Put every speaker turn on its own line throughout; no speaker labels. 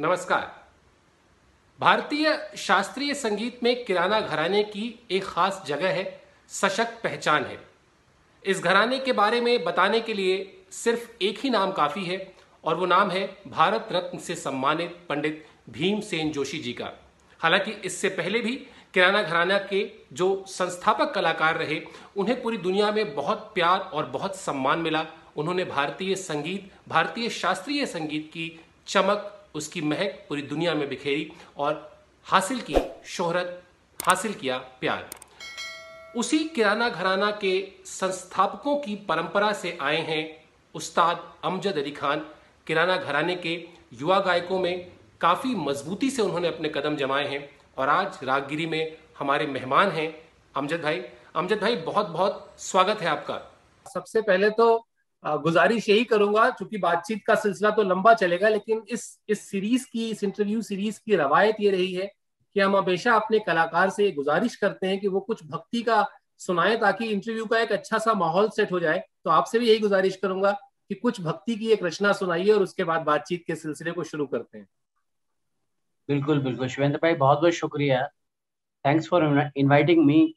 नमस्कार। भारतीय शास्त्रीय संगीत में किराना घराने की एक खास जगह है, सशक्त पहचान है। इस घराने के बारे में बताने के लिए सिर्फ़ एक ही नाम काफ़ी है और वो नाम है भारत रत्न से सम्मानित पंडित भीमसेन जोशी जी का। हालाँकि इससे पहले भी किराना घराना के जो संस्थापक कलाकार रहे, उन्हें पूरी दुनिया में बहुत प्यार और बहुत सम्मान मिला। उन्होंने भारतीय संगीत, भारतीय शास्त्रीय संगीत की चमक उसकी महक पूरी दुनिया में बिखेरी और हासिल की शोहरत, हासिल किया प्यार। उसी किराना घराना के संस्थापकों की परंपरा से आए हैं उस्ताद अमजद अली खान। किराना घराने के युवा गायकों में काफ़ी मजबूती से उन्होंने अपने कदम जमाए हैं और आज रागगिरी में हमारे मेहमान हैं अमजद भाई। अमजद भाई बहुत बहुत स्वागत है आपका।
सबसे पहले तो गुजारिश यही करूँगा क्योंकि बातचीत का सिलसिला तो लंबा चलेगा, लेकिन इस इस सीरीज़ की, इस इंटरव्यू सीरीज़ की रवायत ये रही है कि हम हमेशा अपने कलाकार से गुजारिश करते हैं कि वो कुछ भक्ति का सुनाए ताकि इंटरव्यू का एक अच्छा सा माहौल सेट हो जाए। तो आपसे भी यही गुजारिश करूँगा कि कुछ भक्ति की एक रचना सुनाइए और उसके बाद बातचीत के सिलसिले को शुरू करते हैं।
बिल्कुल बिल्कुल। शिवेंद्र भाई बहुत बहुत शुक्रिया थैंक्स फॉर इनवाइटिंग मी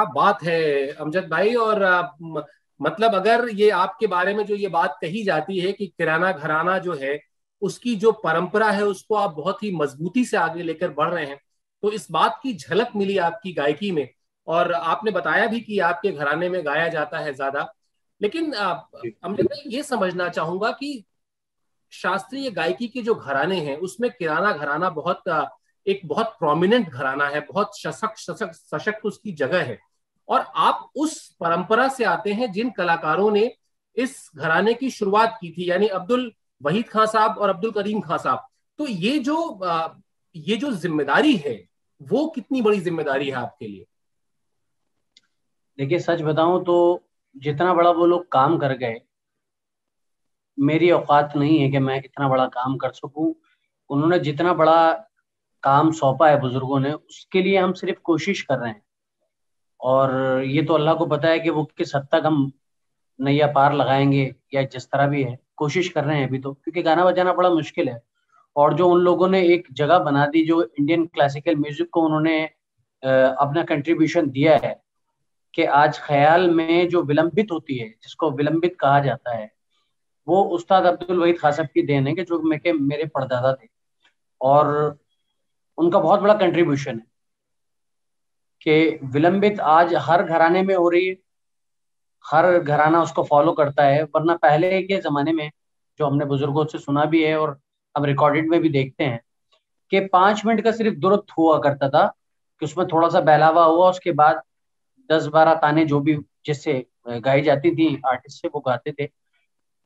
क्या बात है अमजद भाई। और मतलब अगर ये आपके बारे में जो ये बात कही जाती है कि किराना घराना जो है उसकी जो परंपरा है उसको आप बहुत ही मजबूती से आगे लेकर बढ़ रहे हैं तो इस बात की झलक मिली आपकी गायकी में। और आपने बताया भी कि आपके घराने में गाया जाता है ज़्यादा। लेकिन अमजद भाई ये समझना चाहूँगा कि शास्त्रीय गायकी के जो घराने हैं उसमें किराना घराना बहुत एक बहुत प्रोमिनेंट घराना है बहुत सशक्त सशक्त सशक्त उसकी जगह है। और आप उस परंपरा से आते हैं जिन कलाकारों ने इस घराने की शुरुआत की थी, यानी अब्दुल वहीद खान साहब और अब्दुल करीम खान साहब। तो ये जो ये जो ज़िम्मेदारी है, वो कितनी बड़ी ज़िम्मेदारी है आपके लिए?
देखिए, सच बताऊँ तो जितना बड़ा वो लोग काम कर गए, मेरी औकात नहीं है कि मैं इतना बड़ा काम कर सकूँ। उन्होंने जितना बड़ा काम सौंपा है बुज़ुर्गों ने, उसके लिए हम सिर्फ़ कोशिश कर रहे हैं। और ये तो अल्लाह को पता है कि वो किस हद तक हम नैया पार लगाएँगे या जिस तरह भी है। कोशिश कर रहे हैं अभी तो क्योंकि गाना बजाना बड़ा मुश्किल है। और जो उन लोगों ने एक जगह बना दी, जो इंडियन क्लासिकल म्यूज़िक को उन्होंने अपना कंट्रीब्यूशन दिया है कि आज ख्याल में जो विलंबित होती है, जिसको विलंबित कहा जाता है, वो उस्ताद अब्दुल वहीद खासब की देन है कि जो मेरे परदादा थे। और उनका बहुत बड़ा कंट्रीब्यूशन है। कि विलंबित आज हर घराने में हो रही है। हर घराना उसको फॉलो करता है, वरना पहले के जमाने में, जो हमने बुज़ुर्गों से सुना भी है और हम रिकॉर्डेड में भी देखते हैं, कि पाँच मिनट का सिर्फ़ दुरुस्त हुआ करता था, कि उसमें थोड़ा सा बहलावा हुआ, उसके बाद दस बारह ताने जो भी जिससे गाई जाती थी आर्टिस्ट से वो गाते थे।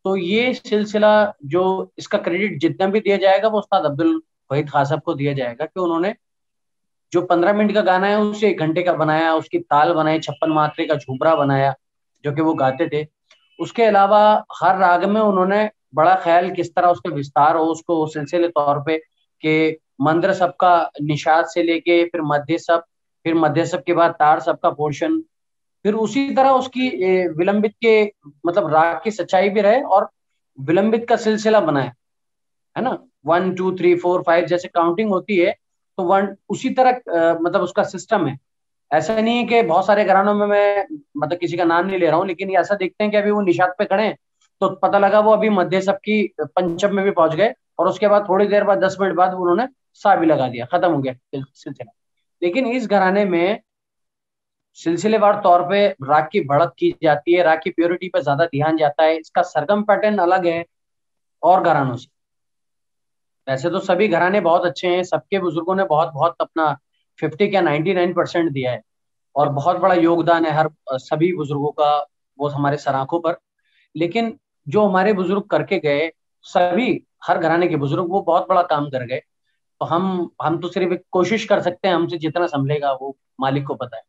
तो ये सिलसिला जो इसका क्रेडिट जितना भी दिया जाएगा, वो उस्ताद अब्दुल वहीद खान साहब को दिया जाएगा कि उन्होंने जो पंद्रह मिनट का गाना है, उसे एक घंटे का बनाया, उसकी ताल बनाई, छप्पन मात्रे का झूमरा बनाया, जो कि वो गाते थे। उसके अलावा हर राग में उन्होंने बड़ा ख्याल किस तरह उसका विस्तार हो, उसको सिलसिले तौर पे कि मंद्र सब का निषाद से लेके फिर मध्य सब, फिर मध्य सब के बाद तार सब का पोर्शन फिर उसी तरह उसकी विलंबित के मतलब राग की सच्चाई भी रहे और विलंबित का सिलसिला बनाए, है ना? One two three four five जैसे काउंटिंग होती है तो वन उसी तरह मतलब उसका सिस्टम है। ऐसा नहीं है कि बहुत सारे घरानों में मैं मतलब किसी का नाम नहीं ले रहा हूँ, लेकिन ऐसा देखते हैं कि अभी वो निषाद पे खड़े हैं। तो पता लगा वो अभी मध्य सब की पंचम में भी पहुँच गए, और उसके बाद थोड़ी देर बाद, दस मिनट बाद उन्होंने सा भी लगा दिया, खत्म हो गया सिलसिला। लेकिन इस घराने में सिलसिलेवार तौर पे राग की बढ़त की जाती है राग की प्योरिटी पर ज़्यादा ध्यान जाता है। इसका सरगम पैटर्न अलग है और घरानों से। वैसे तो सभी घराने बहुत अच्छे हैं, सबके बुज़ुर्गों ने बहुत बहुत अपना फिफ्टी क्या नाइन्टी नाइन परसेंट दिया है और बहुत बड़ा योगदान है हर, सभी बुज़ुर्गों का, वो हमारे सराखों पर। लेकिन जो हमारे बुज़ुर्ग करके गए, सभी, हर घराने के बुज़ुर्ग, वो बहुत बड़ा काम कर गए। तो हम हम तो सिर्फ़ कोशिश कर सकते हैं, हमसे जितना संभलेगा, वो मालिक को पता है।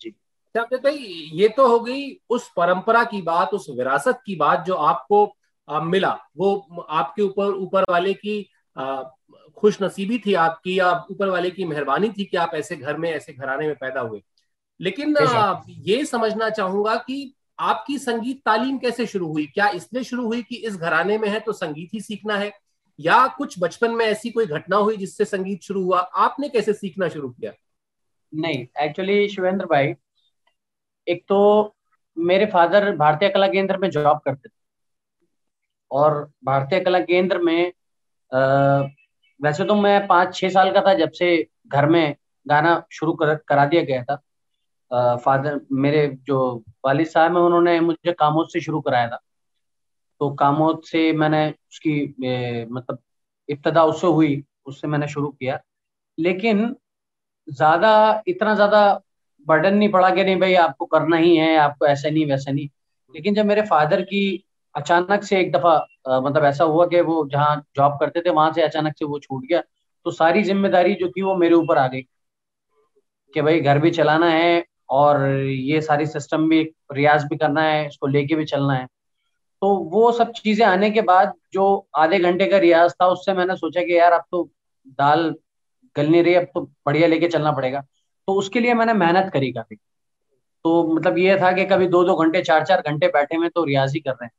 जी। भाई, ये तो हो गई उस परंपरा की बात, उस विरासत की बात, जो आपको मिला। वो आपके ऊपर ऊपर वाले की खुश नसीबी थी आपकी या ऊपर वाले की मेहरबानी थी कि आप ऐसे घर में ऐसे घराने में पैदा हुए? लेकिन ये समझना चाहूँगा कि आपकी संगीत तालीम कैसे शुरू हुई? क्या इसलिए शुरू हुई कि इस घराने में है तो संगीत ही सीखना है? या कुछ बचपन में ऐसी कोई घटना हुई जिससे संगीत शुरू हुआ? आपने कैसे सीखना शुरू किया?
नहीं एक्चुअली शिवेंद्र भाई एक तो मेरे फादर भारतीय कला केंद्र में जॉब करते थे। और भारतीय कला केंद्र में आ, वैसे तो मैं पाँच छह साल का था जब से घर में गाना शुरू कर, करा दिया गया था। आ, फादर मेरे जो वालिद साहब है उन्होंने मुझे कामोद से शुरू कराया था। तो कामोद से मैंने उसकी ए, मतलब इब्तदा उससे हुई उससे मैंने शुरू किया। लेकिन ज़्यादा इतना ज़्यादा बर्डन नहीं पड़ा कि नहीं भाई आपको करना ही है आपको ऐसा नहीं वैसा नहीं। लेकिन जब मेरे फादर की अचानक से एक दफ़ा मतलब ऐसा हुआ कि वो जहाँ जॉब करते थे, वहाँ से अचानक से वो छूट गया। तो सारी ज़िम्मेदारी जो थी वो मेरे ऊपर आ गई कि भाई घर भी चलाना है और ये सारी सिस्टम भी रियाज भी करना है, इसको लेके भी चलना है। तो वो सब चीज़ें आने के बाद जो आधे घंटे का रियाज था, उससे मैंने सोचा कि यार अब तो दाल गल नहीं रही, अब तो बढ़िया लेके चलना पड़ेगा। तो उसके लिए मैंने मेहनत करी काफ़ी। तो मतलब ये था कि कभी दो दो घंटे चार चार घंटे बैठे में तो रियाज ही कर रहे हैं।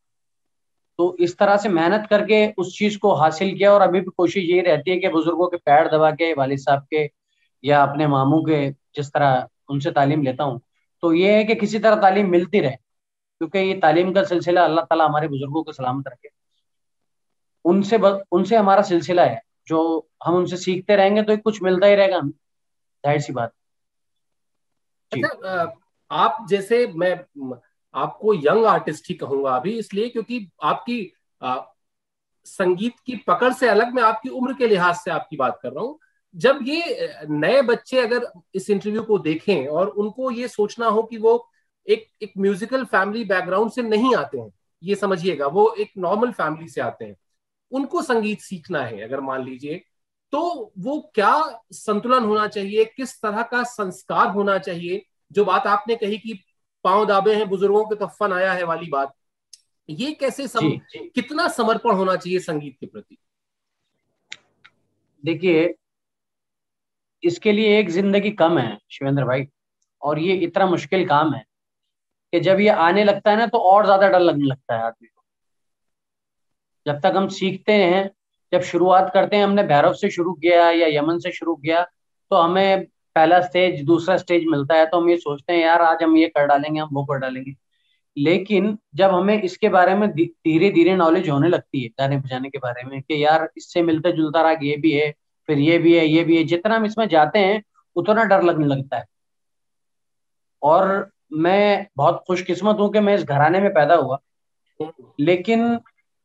तो इस तरह से मेहनत करके उस चीज़ को हासिल किया और अभी भी कोशिश यही रहती है कि बुज़ुर्गों के पैर दबा के, वालिद साहब के या अपने मामू के जिस तरह उनसे तालीम लेता हूँ। तो ये है कि किसी तरह तालीम मिलती रहे, क्योंकि ये तालीम का सिलसिला अल्लाह ताला हमारे बुज़ुर्गों को सलामत रखे। उनसे उनसे हमारा सिलसिला है, जो हम उनसे सीखते रहेंगे तो कुछ मिलता ही रहेगा। ज़ाहिर सी बात।
अच्छा आप जैसे मैं आपको यंग आर्टिस्ट ही कहूँगा अभी इसलिए क्योंकि आपकी आ, संगीत की पकड़ से अलग मैं आपकी उम्र के लिहाज से आपकी बात कर रहा हूँ। जब ये नए बच्चे अगर इस इंटरव्यू को देखें और उनको ये सोचना हो कि वो एक एक म्यूजिकल फैमिली बैकग्राउंड से नहीं आते हैं ये समझिएगा वो एक नॉर्मल फैमिली से आते हैं उनको संगीत सीखना है अगर मान लीजिए तो वो क्या संतुलन होना चाहिए किस तरह का संस्कार होना चाहिए जो बात आपने कही कि पाँव दाबे हैं बुज़ुर्गों के तो फन आया है वाली बात। ये कैसे सम, जी, जी. कितना समर्पण होना चाहिए संगीत के प्रति?
देखिए इसके लिए एक ज़िंदगी कम है शिवेंद्र भाई और ये इतना मुश्किल काम है कि जब ये आने लगता है ना तो और ज़्यादा डर लगने लगता है आदमी को। जब तक हम सीखते हैं जब शुरुआत करते हैं हमने भैरव से शुरू किया या यमन से शुरू किया तो हमें पहला स्टेज दूसरा स्टेज मिलता है तो हम ये सोचते हैं, यार, आज हम ये कर डालेंगे, हम वो कर डालेंगे। लेकिन जब हमें इसके बारे में धीरे धीरे नॉलेज होने लगती है गाने बजाने के बारे में कि यार, इससे मिलता जुलता राग ये भी है, फिर ये भी है, ये भी है, जितना हम इसमें जाते हैं, उतना डर लगने लगता है। और मैं बहुत खुशकिस्मत हूँ कि मैं इस घराने में पैदा हुआ। लेकिन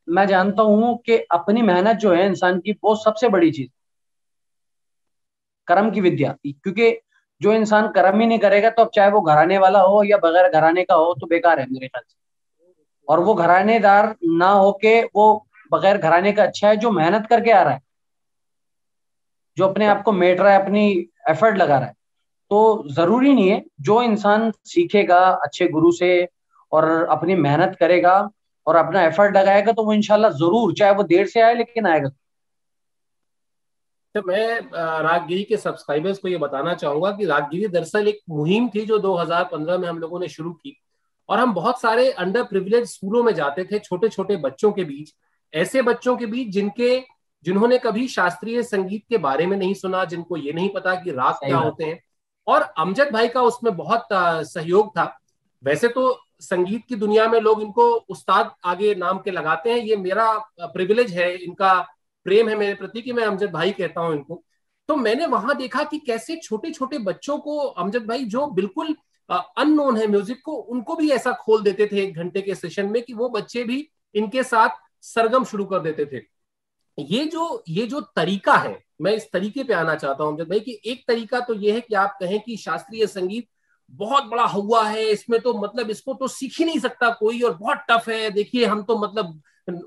मैं जानता हूँ कि अपनी मेहनत जो है इंसान की, वो सबसे बड़ी चीज़ कर्म की विद्या। क्योंकि जो इंसान कर्म ही नहीं करेगा तो अब चाहे वो घराने वाला हो या बगैर घराने का हो तो बेकार है मेरे ख्याल से। और वो घरानेदार ना हो के वो बगैर घराने का अच्छा है, जो मेहनत करके आ रहा है, जो अपने आप को मेट रहा है, अपनी एफर्ट लगा रहा है। तो ज़रूरी नहीं है, जो इंसान सीखेगा अच्छे गुरु से और अपनी मेहनत करेगा और अपना एफर्ट लगाएगा तो वो इनशाला ज़रूर, चाहे वो देर से आए, लेकिन आएगा।
तो मैं रागगिरी के सब्सक्राइबर्स को ये बताना चाहूँगा कि रागगिरी दरअसल एक मुहिम थी जो 2015 में हम लोगों ने शुरू की। और हम बहुत सारे अंडर प्रिविलेज स्कूलों में जाते थे छोटे छोटे बच्चों के बीच। ऐसे बच्चों के बीच जिनके जिन्होंने कभी शास्त्रीय संगीत के बारे में नहीं सुना जिनको ये नहीं पता कि राग क्या होते हैं। और अमजद भाई का उसमें बहुत सहयोग था। वैसे तो संगीत की दुनिया में लोग इनको उस्ताद आगे नाम के लगाते हैं। ये मेरा प्रिविलेज है इनका प्रेम है मेरे प्रति कि मैं अमजद भाई कहता हूँ इनको। तो मैंने वहाँ देखा कि कैसे छोटे छोटे बच्चों को अमजद भाई जो बिल्कुल अननोन है म्यूज़िक को, उनको भी ऐसा खोल देते थे एक घंटे के सेशन में कि वो बच्चे भी इनके साथ सरगम शुरू कर देते थे। ये जो ये जो तरीका है, मैं इस तरीके पे आना चाहता हूँ भाई कि एक तरीका तो ये है कि आप कहें कि शास्त्रीय संगीत बहुत बड़ा हुआ है, इसमें तो मतलब इसको तो सीख ही नहीं सकता कोई और बहुत टफ है। देखिए, हम तो मतलब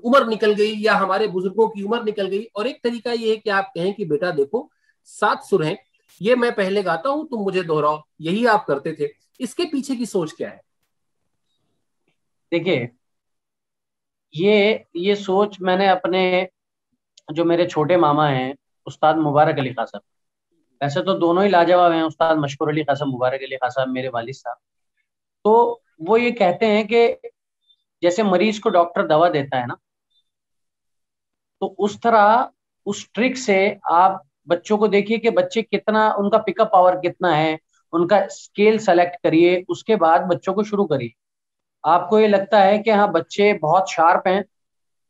उम्र निकल गई या हमारे बुज़ुर्गों की उम्र निकल गई। और एक तरीका ये है कि आप कहें कि, बेटा देखो, सात सुर हैं, ये मैं पहले गाता हूँ, तुम मुझे दोहराओ। यही आप करते थे। इसके पीछे की सोच क्या है?
देखिए, ये ये सोच मैंने अपने जो मेरे छोटे मामा हैं, उस्ताद मुबारक अली खान साहब वैसे तो दोनों ही लाजवाब हैं, उस्ताद मशहूर अली साहब मुबारक अली साहब मेरे वालिद साहब। तो वो ये कहते हैं कि जैसे मरीज़ को डॉक्टर दवा देता है ना तो उस तरह, उस ट्रिक से आप बच्चों को देखिए कि बच्चे कितना, उनका पिकअप पावर कितना है, उनका स्केल सेलेक्ट करिए, उसके बाद बच्चों को शुरू करिए। आपको ये लगता है कि हाँ बच्चे बहुत शार्प हैं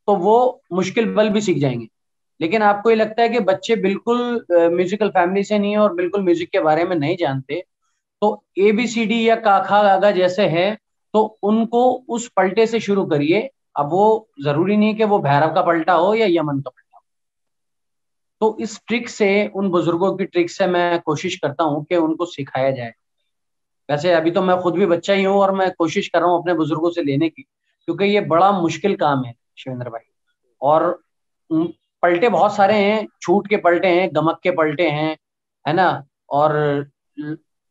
तो वो मुश्किल बल भी सीख जाएँगे। लेकिन आपको ये लगता है कि बच्चे बिल्कुल म्यूजिकल फैमिली से नहीं है और बिल्कुल म्यूज़िक के बारे में नहीं जानते तो ए बी सी डी या काखा गागा जैसे है तो उनको उस पलटे से शुरू करिए। अब वो ज़रूरी नहीं कि वो भैरव का पलटा हो या यमन का पलटा हो। तो इस ट्रिक से, उन बुज़ुर्गों की ट्रिक से मैं कोशिश करता हूँ कि उनको सिखाया जाए। वैसे अभी तो मैं खुद भी बच्चा ही हूँ और मैं कोशिश कर रहा हूँ अपने बुज़ुर्गों से लेने की, क्योंकि ये बड़ा मुश्किल काम है, शिवेंद्र भाई। और पलटे बहुत सारे हैं छूट के पलटे हैं गमक के पलटे हैं है ना? और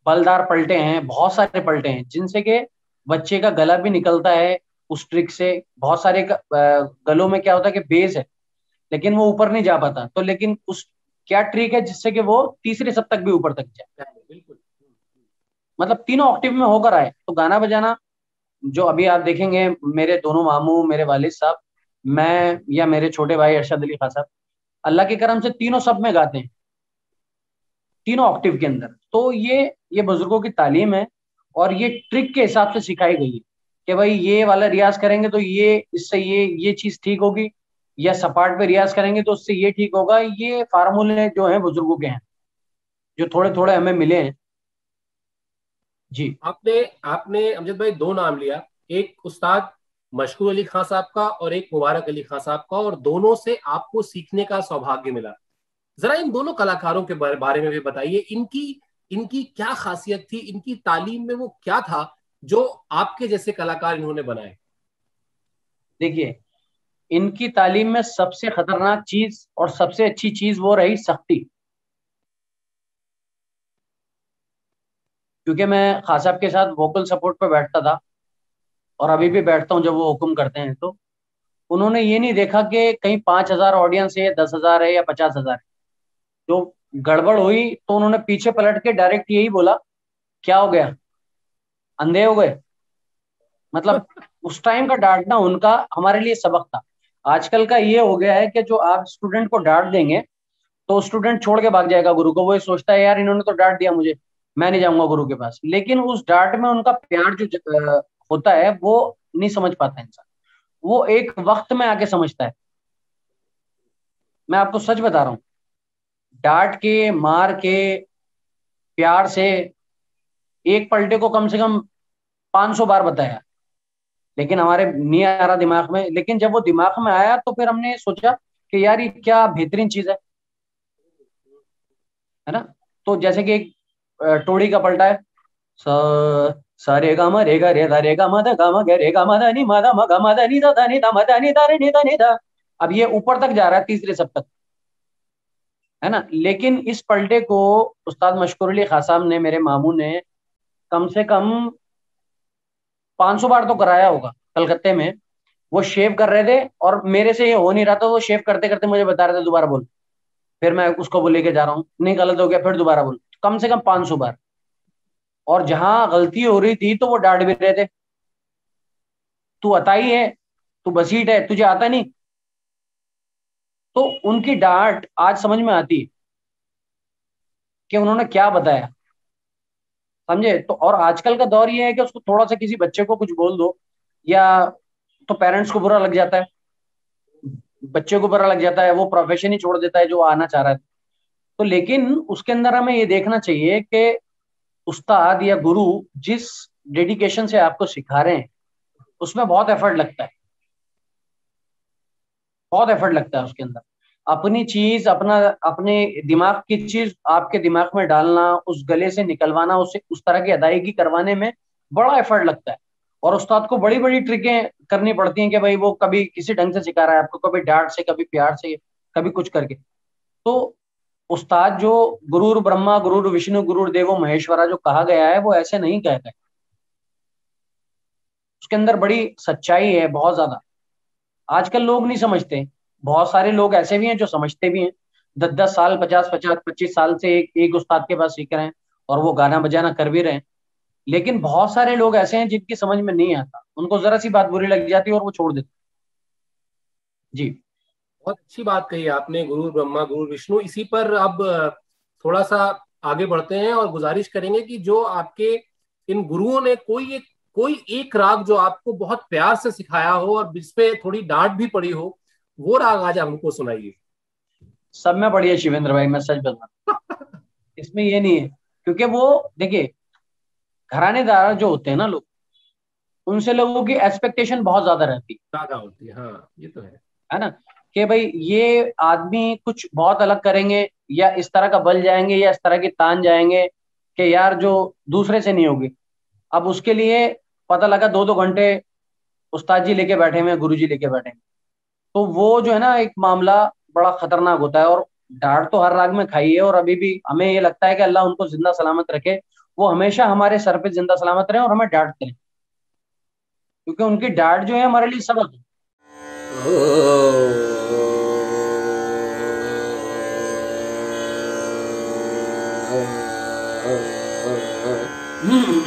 बलदार पलटे हैं बहुत सारे पलटे हैं जिनसे के बच्चे का गला भी निकलता है उस ट्रिक से। बहुत सारे गलों में क्या होता है कि बेस है लेकिन वो ऊपर नहीं जा पाता। तो लेकिन उस क्या ट्रिक है जिससे कि वो तीसरे सब तक भी ऊपर तक जाए? बिल्कुल। मतलब तीनों ऑक्टिव में होकर आए। तो गाना बजाना जो अभी आप देखेंगे मेरे दोनों मामू मेरे वालिद साहब मैं या मेरे छोटे भाई अरशद अली खान साहब, अल्लाह के करम से तीनों सब में गाते हैं, तीनों ऑक्टिव के अंदर। तो ये ये बुज़ुर्गों की तालीम है और ये ट्रिक के हिसाब से सिखाई गई है कि भाई ये वाला रियाज करेंगे तो ये, इससे ये ये चीज़ ठीक होगी, या सपाट पे रियाज करेंगे तो उससे ये ठीक होगा। ये फार्मूले जो है बुज़ुर्गों के हैं, जो थोड़े थोड़े हमें मिले हैं। जी।
आपने आपने अमजद भाई दो नाम लिया, एक उस्ताद मशकूर अली खान साहब का और एक मुबारक अली खान साहब का, और दोनों से आपको सीखने का सौभाग्य मिला। जरा इन दोनों कलाकारों के बारे में भी बताइए, इनकी इनकी क्या खासियत थी, इनकी तालीम में वो क्या था, जो आपके जैसे कलाकार इन्होंने बनाए?
देखिए, इनकी तालीम में सबसे खतरनाक चीज़ और सबसे अच्छी चीज़ वो रही सख्ती। क्योंकि मैं खास साहब के साथ वोकल सपोर्ट पर बैठता था और अभी भी बैठता हूँ जब वो हुक्म करते हैं तो उन्होंने ये नहीं देखा कि कहीं पाँच हज़ार ऑडियंस है दस हज़ार है या पचास हज़ार है। जो गड़बड़ हुई तो उन्होंने पीछे पलट के डायरेक्ट यही बोला क्या हो गया? अंधे हो गए? मतलब उस टाइम का डांटना उनका हमारे लिए सबक था। आजकल का ये हो गया है कि जो आप स्टूडेंट को डांट देंगे तो स्टूडेंट छोड़ के भाग जाएगा गुरु को। वो सोचता है यार इन्होंने तो डांट दिया मुझे मैं नहीं जाऊँगा गुरु के पास। लेकिन उस डांट में उनका प्यार जो होता है, वो नहीं समझ पाता इंसान। वो एक वक्त में आके समझता है। मैं आपको सच बता रहा हूँ, डांट के, मार के, प्यार से एक पलटे को कम से कम 500 बार बताया। लेकिन हमारे नहीं आ रहा दिमाग में। लेकिन जब वो दिमाग में आया तो फिर हमने सोचा कि यार, ये क्या बेहतरीन चीज़ है। है ना? तो जैसे कि एक टोड़ी का पलटा है। सारे गा रे गा रे गा रे गा मद गा म रे गा मद नि मद म गा मद नि ध नि द मद नि द रे नि द नि द। अब ये ऊपर तक जा रहा है, तीसरे सब तक। है ना? लेकिन इस पलटे को उस्ताद मशकुर अली खासाम ने, मेरे मामू ने कम से कम 500 बार तो कराया होगा कलकत्ते में। वो शेव कर रहे थे और मेरे से ये हो नहीं रहा था, वो शेव करते करते मुझे बता रहे थे, दोबारा बोल। फिर मैं उसको लेके जा रहा हूँ। नहीं, गलत हो गया, फिर दोबारा बोल। कम से कम 500 बार। और जहाँ गलती हो रही थी तो वो डांट भी रहे थे। तू अताई है तू बसीट है, तुझे आता नहीं। तो उनकी डांट आज समझ में आती है कि उन्होंने क्या बताया। समझे? तो और आजकल का दौर ये है कि उसको थोड़ा सा किसी बच्चे को कुछ बोल दो, या तो पेरेंट्स को बुरा लग जाता है। बच्चे को बुरा लग जाता है, वो प्रोफेशन ही छोड़ देता है जो आना चाह रहा है। तो लेकिन उसके अंदर हमें ये देखना चाहिए कि उस्ताद या गुरु जिस डेडिकेशन से आपको सिखा रहे हैं, उसमें बहुत एफर्ट लगता है। बहुत एफर्ट लगता है उसके अंदर। अपनी चीज़, अपना, अपने दिमाग की चीज़ आपके दिमाग में डालना, उस गले से निकलवाना, उसे, उस तरह की अदायगी करवाने में बड़ा एफर्ट लगता है। और उस्ताद को बड़ी बड़ी ट्रिकें करनी पड़ती हैं कि भाई वो कभी किसी ढंग से सिखा रहा है आपको, कभी डांट से, कभी प्यार से, कभी कुछ करके। तो उस्ताद जो गुरुर ब्रह्मा, गुरुर विष्णु, गुरुर देवो महेश्वरा जो कहा गया है, वो ऐसे नहीं कह गए। उसके अंदर बड़ी सच्चाई है, बहुत ज़्यादा। आजकल लोग नहीं समझते। बहुत सारे लोग ऐसे भी हैं जो समझते भी हैं। दस दस साल, पचास पचास, पच्चीस साल से एक एक उस्ताद के पास सीख रहे हैं और वो गाना बजाना कर भी रहे हैं। लेकिन बहुत सारे लोग ऐसे हैं जिनकी समझ में नहीं आता। उनको जरा सी बात बुरी लग जाती है और वो छोड़ देते जी।
बहुत अच्छी बात कही आपने गुरु ब्रह्मा गुरु विष्णु। इसी पर अब थोड़ा सा आगे बढ़ते हैं और गुजारिश करेंगे कि जो आपके इन गुरुओं ने कोई एक कोई एक राग जो आपको बहुत प्यार से सिखाया हो और जिसपे थोड़ी डांट भी पड़ी हो वो राग आज हमको सुनाइए।
सब में बढ़िया शिवेंद्र भाई मैं सच बता इसमें ये नहीं है क्योंकि वो देखिए घरानेदार जो होते हैं ना लोग उनसे लोगों की एक्सपेक्टेशन बहुत ज़्यादा रहती
है। ज़्यादा होती है हाँ ये तो है।
है ना? कि भाई ये आदमी कुछ बहुत अलग करेंगे, या इस तरह का बल जाएँगे, या इस तरह की तान जाएँगे कि यार जो दूसरे से नहीं होगी। अब उसके लिए पता लगा दो दो घंटे उस्ताद जी लेके बैठे हुए गुरु जी लेके बैठे हैं। तो वो जो है ना, एक मामला बड़ा खतरनाक होता है और डांट तो हर राग में खाई है और अभी भी हमें ये लगता है कि अल्लाह उनको ज़िंदा सलामत रखे। वो हमेशा हमारे सर पे ज़िंदा सलामत रहे और हमें डांटते रहे। क्योंकि उनकी डांट जो है हमारे लिए सबक है।
mm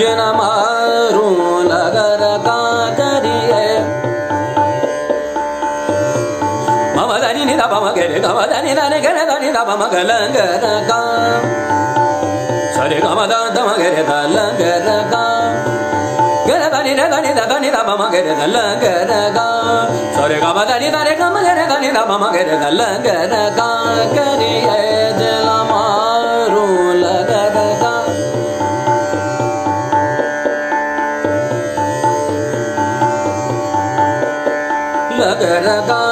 जन मारू नगर का करिए मम धनी निध मम गिर गम धनी धन गिर धनी ध मम गलंग का सरे गम धम गिर दलंग का गिर धनी रे धनी ध धनी ध मम गिर दलंग का सरे गम धनी धरे गम गिर धनी ध मम गिर दलंग का करिए जल मारू लगरा गा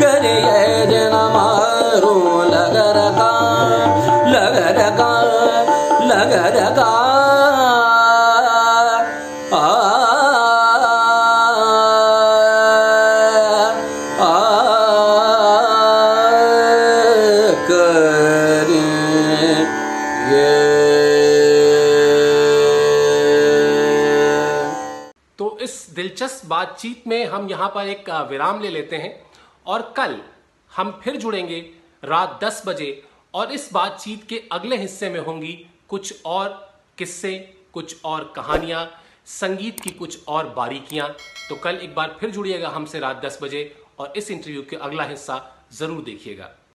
कीयजन लगरका लग
यहाँ पर एक विराम ले लेते हैं और कल हम फिर जुड़ेंगे रात 10 बजे और इस बातचीत के अगले हिस्से में होंगी कुछ और किस्से, कुछ और कहानियाँ, संगीत की कुछ और बारीकियाँ। तो कल एक बार फिर जुड़िएगा हमसे रात 10 बजे और इस इंटरव्यू के अगला हिस्सा ज़रूर देखिएगा।